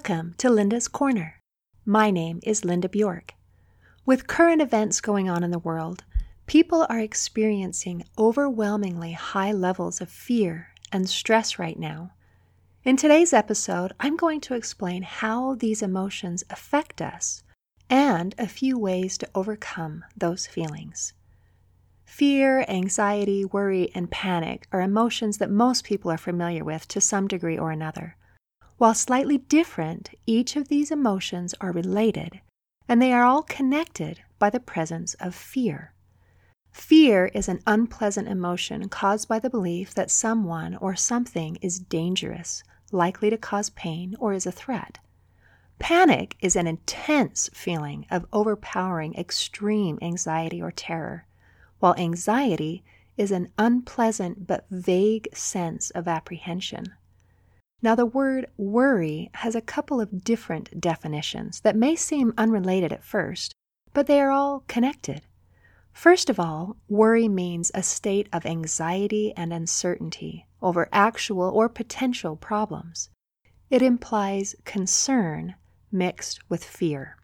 Welcome to Linda's Corner. My name is Linda Bjork. With current events going on in the world, people are experiencing overwhelmingly high levels of fear and stress right now. In today's episode, I'm going to explain how these emotions affect us and a few ways to overcome those feelings. Fear, anxiety, worry, and panic are emotions that most people are familiar with to some degree or another. While slightly different, each of these emotions are related, and they are all connected by the presence of fear. Fear is an unpleasant emotion caused by the belief that someone or something is dangerous, likely to cause pain, or is a threat. Panic is an intense feeling of overpowering extreme anxiety or terror, while anxiety is an unpleasant but vague sense of apprehension. Now, the word worry has a couple of different definitions that may seem unrelated at first, but they are all connected. First of all, worry means a state of anxiety and uncertainty over actual or potential problems. It implies concern mixed with fear.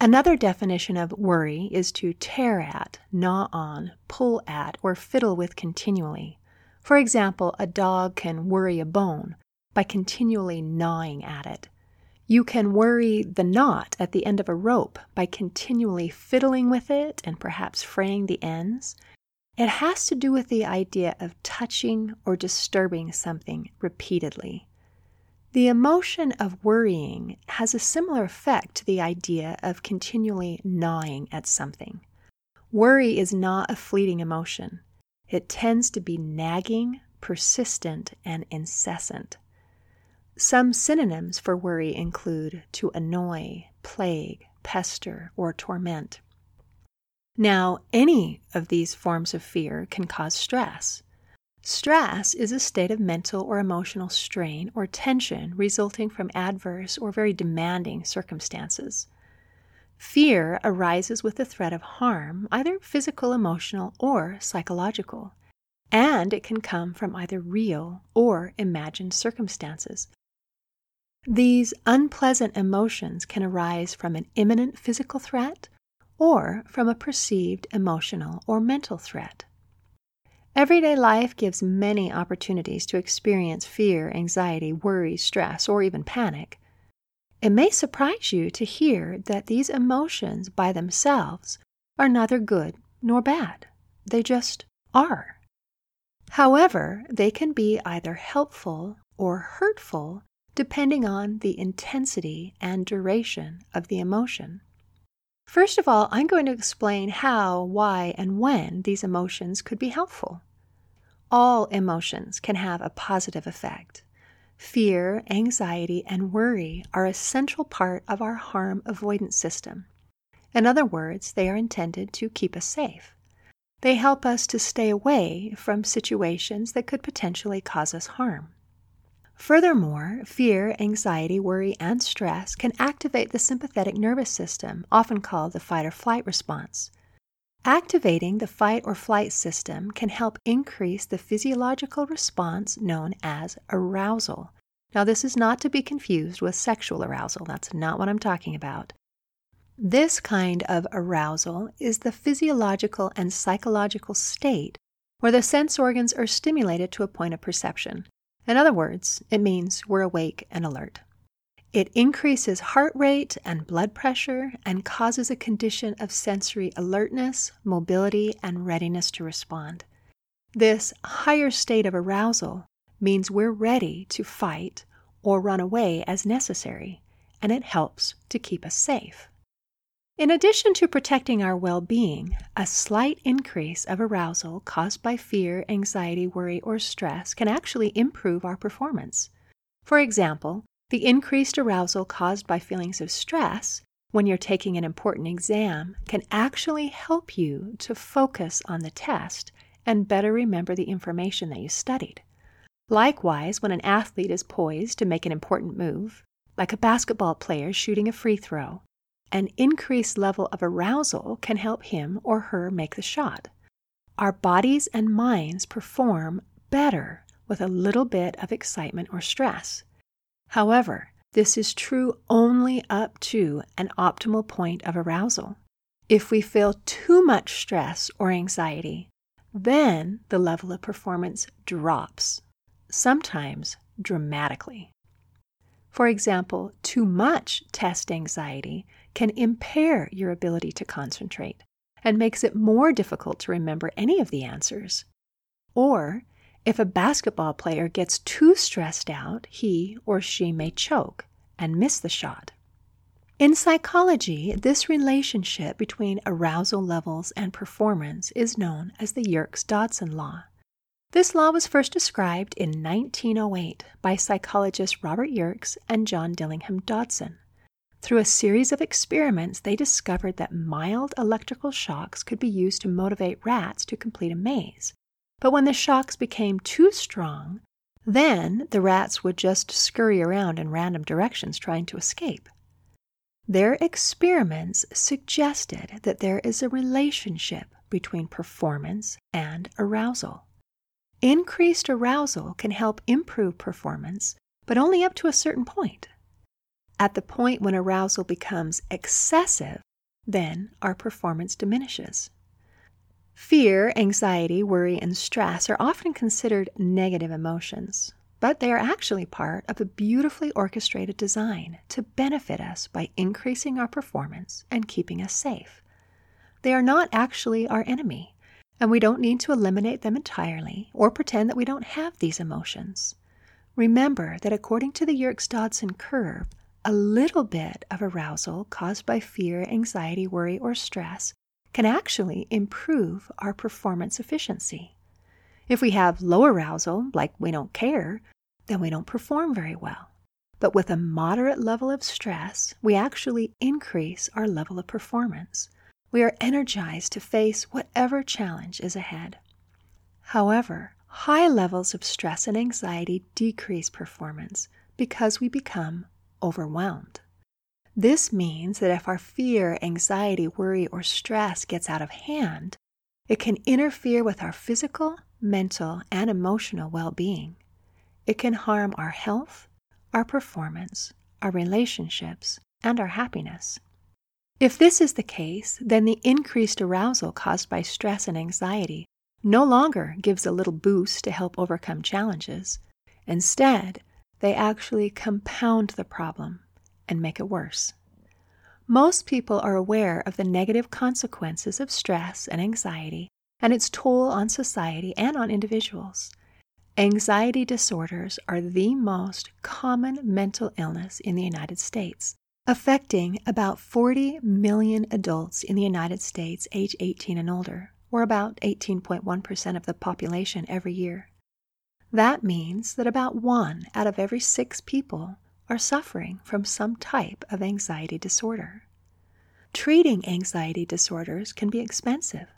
Another definition of worry is to tear at, gnaw on, pull at, or fiddle with continually. For example, a dog can worry a bone, by continually gnawing at it. You can worry the knot at the end of a rope by continually fiddling with it and perhaps fraying the ends. It has to do with the idea of touching or disturbing something repeatedly. The emotion of worrying has a similar effect to the idea of continually gnawing at something. Worry is not a fleeting emotion, it tends to be nagging, persistent, and incessant. Some synonyms for worry include to annoy, plague, pester, or torment. Now, any of these forms of fear can cause stress. Stress is a state of mental or emotional strain or tension resulting from adverse or very demanding circumstances. Fear arises with the threat of harm, either physical, emotional, or psychological, and it can come from either real or imagined circumstances, these unpleasant emotions can arise from an imminent physical threat or from a perceived emotional or mental threat. Everyday life gives many opportunities to experience fear, anxiety, worry, stress, or even panic. It may surprise you to hear that these emotions by themselves are neither good nor bad. They just are. However, they can be either helpful or hurtful depending on the intensity and duration of the emotion. First of all, I'm going to explain how, why, and when these emotions could be helpful. All emotions can have a positive effect. Fear, anxiety, and worry are a central part of our harm avoidance system. In other words, they are intended to keep us safe. They help us to stay away from situations that could potentially cause us harm. Furthermore, fear, anxiety, worry, and stress can activate the sympathetic nervous system, often called the fight or flight response. Activating the fight or flight system can help increase the physiological response known as arousal. Now, this is not to be confused with sexual arousal, that's not what I'm talking about. This kind of arousal is the physiological and psychological state where the sense organs are stimulated to a point of perception. In other words, it means we're awake and alert. It increases heart rate and blood pressure and causes a condition of sensory alertness, mobility, and readiness to respond. This higher state of arousal means we're ready to fight or run away as necessary, and it helps to keep us safe. In addition to protecting our well being, a slight increase of arousal caused by fear, anxiety, worry, or stress can actually improve our performance. For example, the increased arousal caused by feelings of stress when you're taking an important exam can actually help you to focus on the test and better remember the information that you studied. Likewise, when an athlete is poised to make an important move, like a basketball player shooting a free throw, an increased level of arousal can help him or her make the shot. Our bodies and minds perform better with a little bit of excitement or stress. However, This is true only up to an optimal point of arousal. If we feel too much stress or anxiety, then the level of performance drops, sometimes dramatically. For example, too much test anxiety can impair your ability to concentrate and makes it more difficult to remember any of the answers. Or, if a basketball player gets too stressed out, he or she may choke and miss the shot. In psychology, this relationship between arousal levels and performance is known as the Yerkes Dodson Law. This law was first described in 1908 by psychologists Robert Yerkes and John Dillingham Dodson. Through a series of experiments, they discovered that mild electrical shocks could be used to motivate rats to complete a maze. But when the shocks became too strong, then the rats would just scurry around in random directions trying to escape. Their experiments suggested that there is a relationship between performance and arousal. Increased arousal can help improve performance, but only up to a certain point. At the point when arousal becomes excessive, then our performance diminishes. Fear, anxiety, worry, and stress are often considered negative emotions, but they are actually part of a beautifully orchestrated design to benefit us by increasing our performance and keeping us safe. They are not actually our enemy, and we don't need to eliminate them entirely or pretend that we don't have these emotions. Remember that according to the Yerkes Dodson curve, a little bit of arousal caused by fear, anxiety, worry, or stress can actually improve our performance efficiency. If we have low arousal, like we don't care, then we don't perform very well. But with a moderate level of stress, we actually increase our level of performance. We are energized to face whatever challenge is ahead. However, high levels of stress and anxiety decrease performance because we become overwhelmed. This means that if our fear, anxiety, worry, or stress gets out of hand, it can interfere with our physical, mental, and emotional well being. It can harm our health, our performance, our relationships, and our happiness. If this is the case, then the increased arousal caused by stress and anxiety no longer gives a little boost to help overcome challenges. Instead, they actually compound the problem and make it worse. Most people are aware of the negative consequences of stress and anxiety and its toll on society and on individuals. Anxiety disorders are the most common mental illness in the United States, affecting about 40 million adults in the United States age 18 and older, or about 18.1% of the population every year. That means that about one out of every six people are suffering from some type of anxiety disorder. Treating anxiety disorders can be expensive.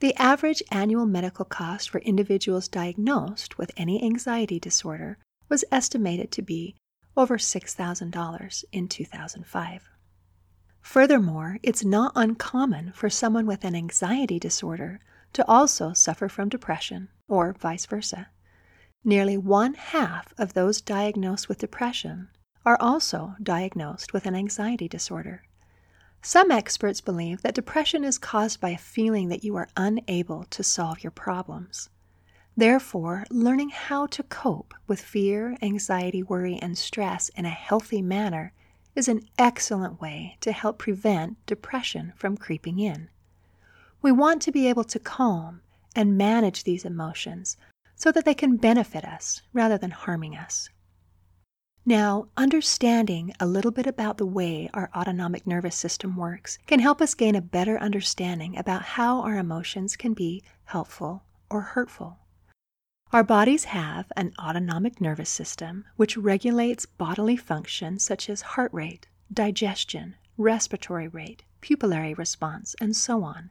The average annual medical cost for individuals diagnosed with any anxiety disorder was estimated to be over $6,000 in 2005. Furthermore, it's not uncommon for someone with an anxiety disorder to also suffer from depression, or vice versa. Nearly one half of those diagnosed with depression are also diagnosed with an anxiety disorder. Some experts believe that depression is caused by a feeling that you are unable to solve your problems. Therefore, learning how to cope with fear, anxiety, worry, and stress in a healthy manner is an excellent way to help prevent depression from creeping in. We want to be able to calm and manage these emotions so that they can benefit us rather than harming us. Now, understanding a little bit about the way our autonomic nervous system works can help us gain a better understanding about how our emotions can be helpful or hurtful. Our bodies have an autonomic nervous system which regulates bodily functions such as heart rate, digestion, respiratory rate, pupillary response, and so on.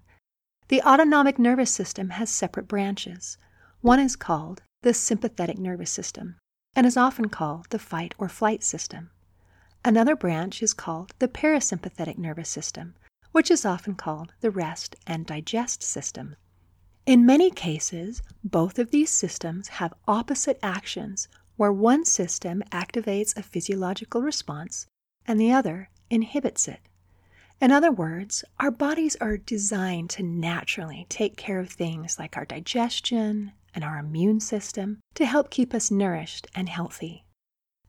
The autonomic nervous system has separate branches. One is called the sympathetic nervous system, and is often called the fight or flight system. Another branch is called the parasympathetic nervous system, which is often called the rest and digest system. In many cases, both of these systems have opposite actions where one system activates a physiological response and the other inhibits it. In other words, our bodies are designed to naturally take care of things like our digestion and our immune system to help keep us nourished and healthy.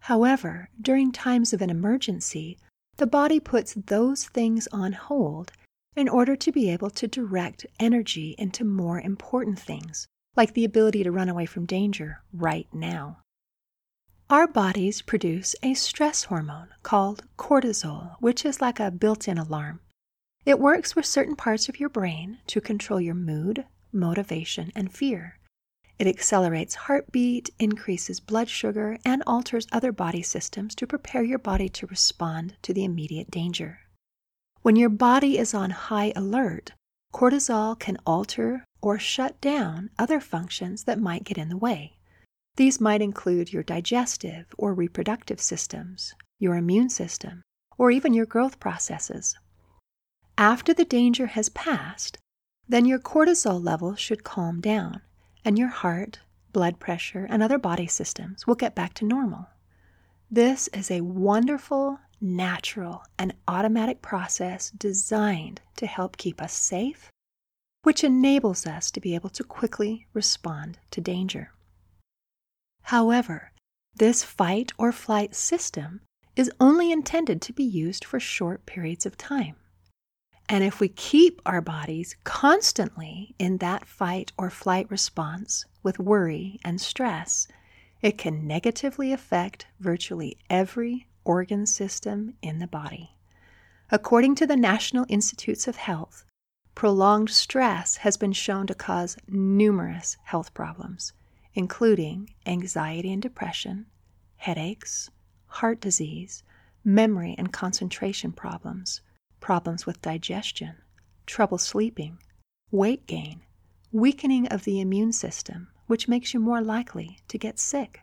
However, during times of an emergency, the body puts those things on hold in order to be able to direct energy into more important things, like the ability to run away from danger right now. Our bodies produce a stress hormone called cortisol, which is like a built in alarm. It works with certain parts of your brain to control your mood, motivation, and fear. It accelerates heartbeat, increases blood sugar, and alters other body systems to prepare your body to respond to the immediate danger. When your body is on high alert, cortisol can alter or shut down other functions that might get in the way. These might include your digestive or reproductive systems, your immune system, or even your growth processes. After the danger has passed, then your cortisol level should calm down, and your heart, blood pressure, and other body systems will get back to normal. This is a wonderful natural, and automatic process designed to help keep us safe, which enables us to be able to quickly respond to danger. However, this fight or flight system is only intended to be used for short periods of time. And if we keep our bodies constantly in that fight or flight response with worry and stress, it can negatively affect virtually every organ system in the body. According to the National Institutes of Health, prolonged stress has been shown to cause numerous health problems, including anxiety and depression, headaches, heart disease, memory and concentration problems, problems with digestion, trouble sleeping, weight gain, weakening of the immune system, which makes you more likely to get sick,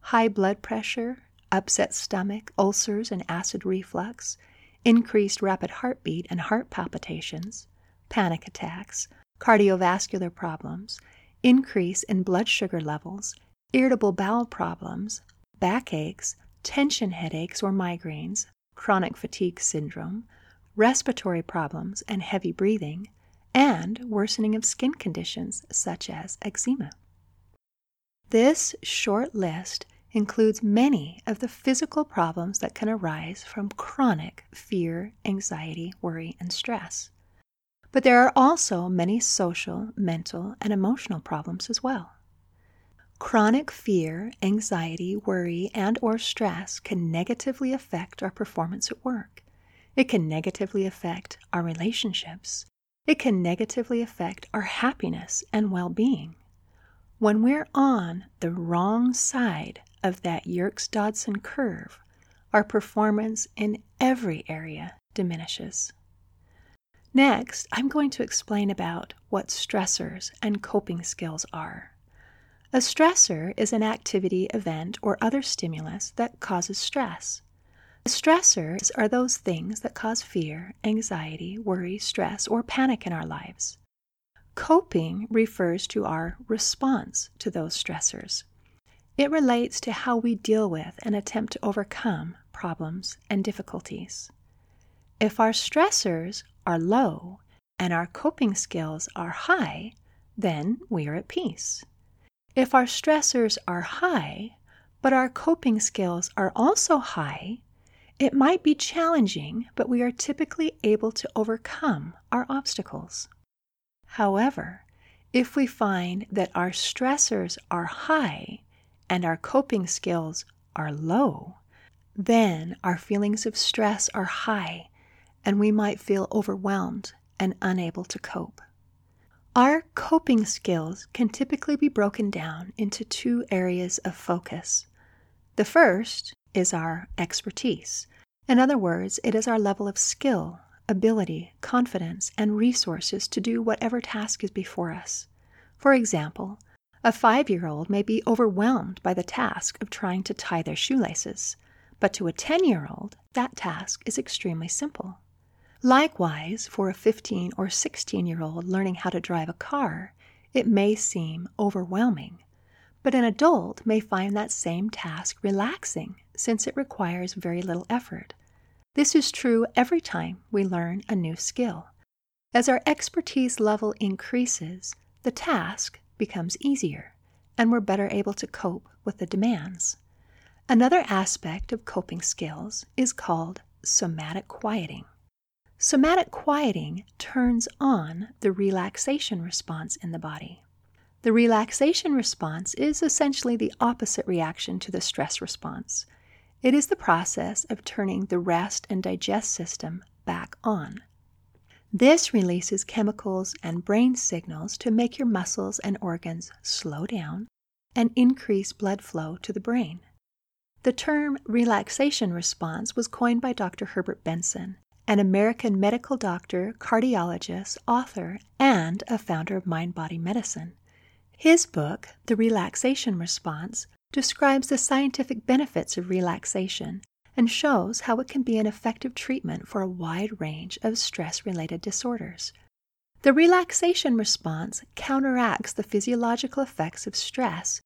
high blood pressure upset stomach, ulcers and acid reflux, increased rapid heartbeat and heart palpitations, panic attacks, cardiovascular problems, increase in blood sugar levels, irritable bowel problems, backaches, tension headaches or migraines, chronic fatigue syndrome, respiratory problems and heavy breathing, and worsening of skin conditions such as eczema. This short list includes many of the physical problems that can arise from chronic fear, anxiety, worry, and stress. But there are also many social, mental, and emotional problems as well. Chronic fear, anxiety, worry, and or stress can negatively affect our performance at work. It can negatively affect our relationships. It can negatively affect our happiness and well-being. When we're on the wrong side of that Yerkes Dodson curve, our performance in every area diminishes. Next, I'm going to explain about what stressors and coping skills are. A stressor is an activity, event, or other stimulus that causes stress. Stressors are those things that cause fear, anxiety, worry, stress, or panic in our lives. Coping refers to our response to those stressors. It relates to how we deal with and attempt to overcome problems and difficulties. If our stressors are low and our coping skills are high, then we are at peace. If our stressors are high, but our coping skills are also high, it might be challenging, but we are typically able to overcome our obstacles. However, if we find that our stressors are high and our coping skills are low, then our feelings of stress are high and we might feel overwhelmed and unable to cope. Our coping skills can typically be broken down into two areas of focus. The first is our expertise. In other words, it is our level of skill, ability, confidence, and resources to do whatever task is before us. For example, a five year old may be overwhelmed by the task of trying to tie their shoelaces, but to a 10 year old, that task is extremely simple. Likewise, for a 15 or 16 year old learning how to drive a car, it may seem overwhelming. but an adult may find that same task relaxing since it requires very little effort. This is true every time we learn a new skill. As our expertise level increases, the task becomes easier, and we're better able to cope with the demands. Another aspect of coping skills is called somatic quieting. Somatic quieting turns on the relaxation response in the body. The relaxation response is essentially the opposite reaction to the stress response. It is the process of turning the rest and digest system back on. This releases chemicals and brain signals to make your muscles and organs slow down and increase blood flow to the brain. The term relaxation response was coined by Dr. Herbert Benson, an American medical doctor, cardiologist, author, and a founder of Mind Body Medicine. His book, The Relaxation Response, describes the scientific benefits of relaxation and shows how it can be an effective treatment for a wide range of stress related disorders. The relaxation response counteracts the physiological effects of stress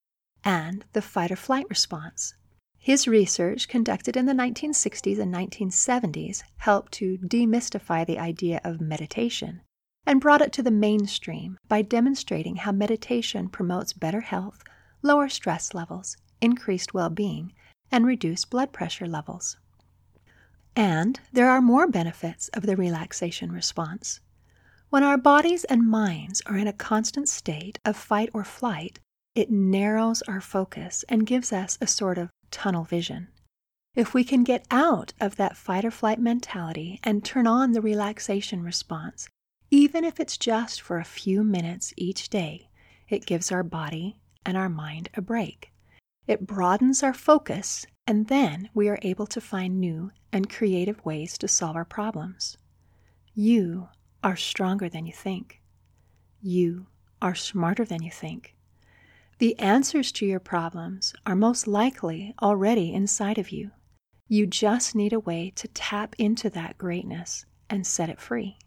and the fight or flight response. His research, conducted in the 1960s and 1970s, helped to demystify the idea of meditation and brought it to the mainstream by demonstrating how meditation promotes better health lower stress levels, increased well being, and reduced blood pressure levels. And there are more benefits of the relaxation response. When our bodies and minds are in a constant state of fight or flight, it narrows our focus and gives us a sort of tunnel vision. If we can get out of that fight or flight mentality and turn on the relaxation response, even if it's just for a few minutes each day, it gives our body and our mind a break. It broadens our focus, and then we are able to find new and creative ways to solve our problems. You are stronger than you think. You are smarter than you think. The answers to your problems are most likely already inside of you. You just need a way to tap into that greatness and set it free.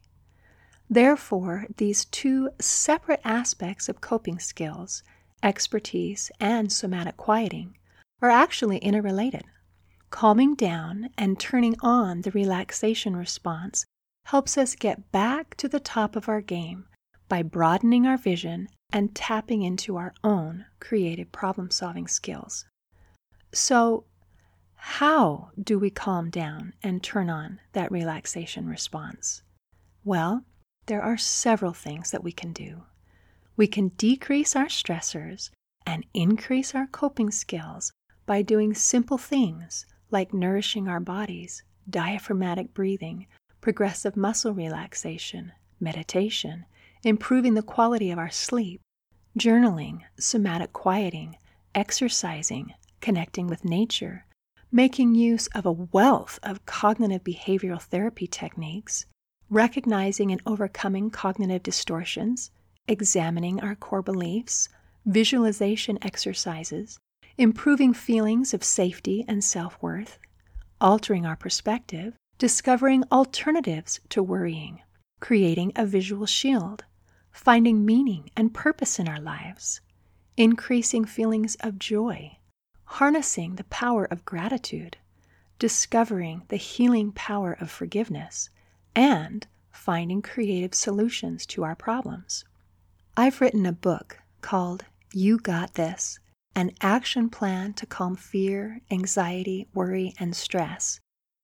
Therefore, these two separate aspects of coping skills expertise, and somatic quieting are actually interrelated. Calming down and turning on the relaxation response helps us get back to the top of our game by broadening our vision and tapping into our own creative problem solving skills. So, how do we calm down and turn on that relaxation response? Well, there are several things that we can do we can decrease our stressors and increase our coping skills by doing simple things like nourishing our bodies, diaphragmatic breathing, progressive muscle relaxation, meditation, improving the quality of our sleep, journaling, somatic quieting, exercising, connecting with nature, making use of a wealth of cognitive behavioral therapy techniques, recognizing and overcoming cognitive distortions, examining our core beliefs, visualization exercises, improving feelings of safety and self worth, altering our perspective, discovering alternatives to worrying, creating a visual shield, finding meaning and purpose in our lives, increasing feelings of joy, harnessing the power of gratitude, discovering the healing power of forgiveness, and finding creative solutions to our problems. I've written a book called You Got This An Action Plan to Calm Fear, Anxiety, Worry, and Stress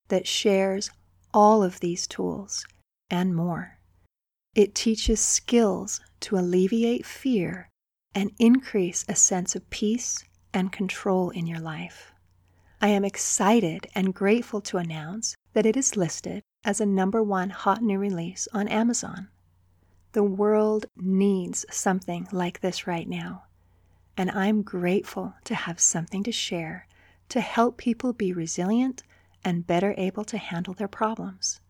that shares all of these tools and more. It teaches skills to alleviate fear and increase a sense of peace and control in your life. I am excited and grateful to announce that it is listed as a number one hot new release on Amazon. The world needs something like this right now. And I'm grateful to have something to share to help people be resilient and better able to handle their problems.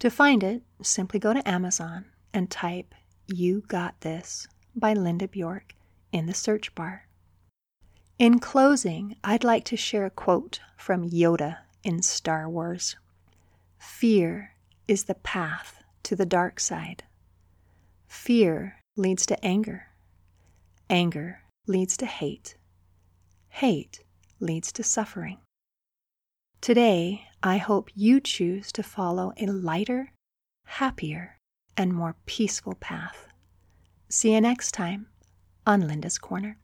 To find it, simply go to Amazon and type You Got This by Linda Bjork in the search bar. In closing, I'd like to share a quote from Yoda in Star Wars Fear is the path to the dark side. Fear leads to anger. Anger leads to hate. hate leads to suffering. Today, I hope you choose to follow a lighter, happier, and more peaceful path. See you next time on Linda's Corner.